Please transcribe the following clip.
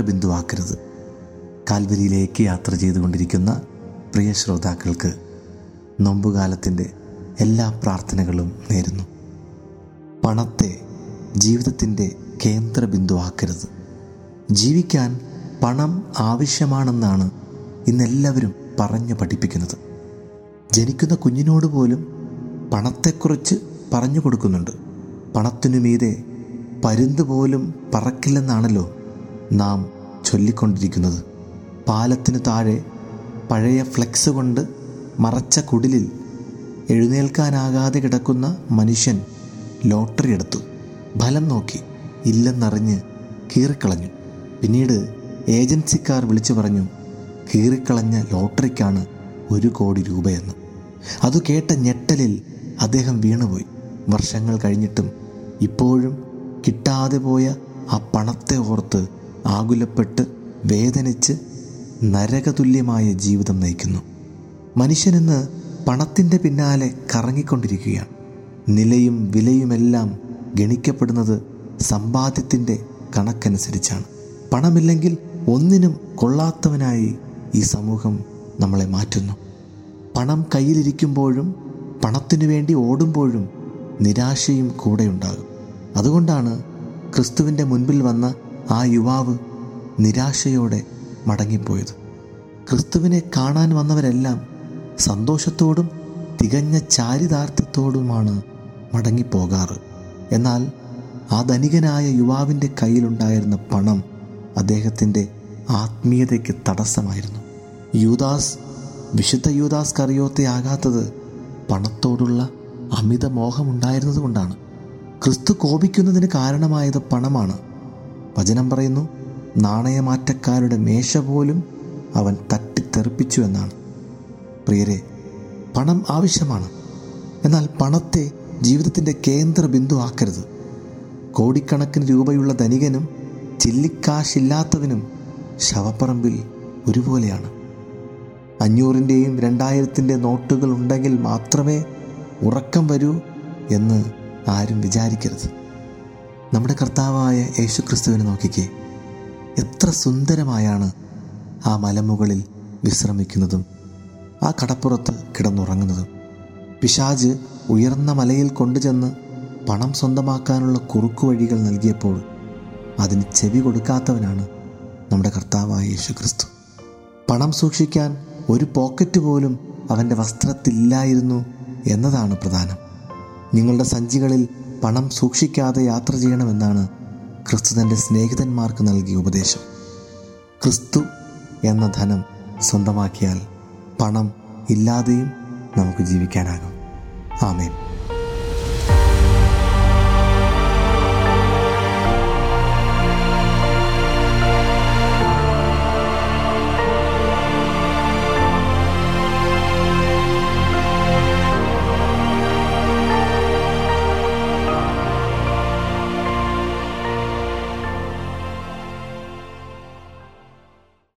ബിന്ദുവാക്കരുത് കാൽവരിയിലേക്ക് യാത്ര ചെയ്തുകൊണ്ടിരിക്കുന്ന പ്രിയ ശ്രോതാക്കൾക്ക് നൊമ്പുകാലത്തിന്റെ എല്ലാ പ്രാർത്ഥനകളും നേരുന്നു. പണത്തെ ജീവിതത്തിന്റെ കേന്ദ്ര ബിന്ദുവാക്കരുത് ജീവിക്കാൻ പണം ആവശ്യമാണെന്നാണ് ഇന്നെല്ലാവരും പറഞ്ഞു പഠിപ്പിക്കുന്നത്. ജനിക്കുന്ന കുഞ്ഞിനോട് പോലും പണത്തെക്കുറിച്ച് പറഞ്ഞു കൊടുക്കുന്നുണ്ട്. പണത്തിനു മീതെ പരുന്ത് പോലും പറക്കില്ലെന്നാണല്ലോ നാം ചൊല്ലിക്കൊണ്ടിരിക്കുന്നത്. പാലത്തിനു താഴെ പഴയ ഫ്ലെക്സ് കൊണ്ട് മറച്ച കുടിലിൽ എഴുന്നേൽക്കാനാകാതെ കിടക്കുന്ന മനുഷ്യൻ ലോട്ടറി എടുത്തു. ഫലം നോക്കി ഇല്ലെന്നറിഞ്ഞ് കീറിക്കളഞ്ഞു. പിന്നീട് ഏജൻസിക്കാർ വിളിച്ചു പറഞ്ഞു കീറിക്കളഞ്ഞ ലോട്ടറിക്കാണ് ഒരു കോടി രൂപയെന്ന്. അത് കേട്ട ഞെട്ടലിൽ അദ്ദേഹം വീണുപോയി. വർഷങ്ങൾ കഴിഞ്ഞിട്ടും ഇപ്പോഴും കിട്ടാതെ പോയ ആ പണത്തെ ഓർത്ത് ആകുലപ്പെട്ട് വേദനിച്ച് നരകതുല്യമായ ജീവിതം നയിക്കുന്നു. മനുഷ്യനെന്ന് പണത്തിന്റെ പിന്നാലെ കറങ്ങിക്കൊണ്ടിരിക്കുകയാണ്. നിലയും വിലയുമെല്ലാം ഗണിക്കപ്പെടുന്നത് സമ്പാദ്യത്തിന്റെ കണക്കനുസരിച്ചാണ്. പണമില്ലെങ്കിൽ ഒന്നിനും കൊള്ളാത്തവനായി ഈ സമൂഹം നമ്മളെ മാറ്റുന്നു. പണം കയ്യിലിരിക്കുമ്പോഴും പണത്തിനു വേണ്ടി ഓടുമ്പോഴും നിരാശയും കൂടെയുണ്ടാകും. അതുകൊണ്ടാണ് ക്രിസ്തുവിന്റെ മുൻപിൽ വന്ന ആ യുവാവ് നിരാശയോടെ മടങ്ങിപ്പോയത്. ക്രിസ്തുവിനെ കാണാൻ വന്നവരെല്ലാം സന്തോഷത്തോടും തികഞ്ഞ ചാരിതാർത്ഥ്യത്തോടുമാണ് മടങ്ങിപ്പോകാറ്. എന്നാൽ ആ ധനികനായ യുവാവിന്റെ കയ്യിലുണ്ടായിരുന്ന പണം അദ്ദേഹത്തിന്റെ ആത്മീയതയ്ക്ക് തടസ്സമായിരുന്നു. യൂദാസ് വിശുദ്ധ യൂദാസ് കറിയോത്തെ ആകാത്തത് പണത്തോടുള്ള അമിത മോഹമുണ്ടായിരുന്നത് കൊണ്ടാണ് ക്രിസ്തു കോപിക്കുന്നതിന് കാരണമായത് പണമാണ്. വചനം പറയുന്നു നാണയമാറ്റക്കാരുടെ മേശ പോലും അവൻ തട്ടിത്തെറിപ്പിച്ചു എന്നാണ്. പ്രിയരെ പണം ആവശ്യമാണ്. എന്നാൽ പണത്തെ ജീവിതത്തിന്റെ കേന്ദ്ര ബിന്ദു ആക്കരുത് കോടിക്കണക്കിന് രൂപയുള്ള ധനികനും ചില്ലിക്കാശില്ലാത്തവനും ശവപ്പറമ്പിൽ ഒരുപോലെയാണ്. അഞ്ഞൂറിന്റെയും രണ്ടായിരത്തിന്റെ നോട്ടുകൾ ഉണ്ടെങ്കിൽ മാത്രമേ ഉറക്കം വരൂ എന്ന് ആരും വിചാരിക്കരുത്. നമ്മുടെ കർത്താവായ യേശുക്രിസ്തുവിനെ നോക്കിക്കേ. എത്ര സുന്ദരമായാണ് ആ മലമുകളിൽ വിശ്രമിക്കുന്നതും ആ കടപ്പുറത്ത് കിടന്നുറങ്ങുന്നതും. പിശാജ് ഉയർന്ന മലയിൽ കൊണ്ടുചെന്ന് പണം സ്വന്തമാക്കാനുള്ള കുറുക്കു വഴികൾ നൽകിയപ്പോൾ അതിന് ചെവി കൊടുക്കാത്തവനാണ് നമ്മുടെ കർത്താവായ യേശുക്രിസ്തു. പണം സൂക്ഷിക്കാൻ ഒരു പോക്കറ്റ് പോലും അവന്റെ വസ്ത്രത്തിലില്ലായിരുന്നു എന്നതാണ് പ്രധാനം. നിങ്ങളുടെ സഞ്ചികളിൽ പണം സൂക്ഷിക്കാതെ യാത്ര ചെയ്യണമെന്നാണ് ക്രിസ്തു തന്റെ സ്നേഹിതന്മാർക്ക് നൽകിയ ഉപദേശം. ക്രിസ്തു എന്ന ധനം സ്വന്തമാക്കിയാൽ പണം ഇല്ലാതെയും നമുക്ക് ജീവിക്കാനാകും. ആമേൻ.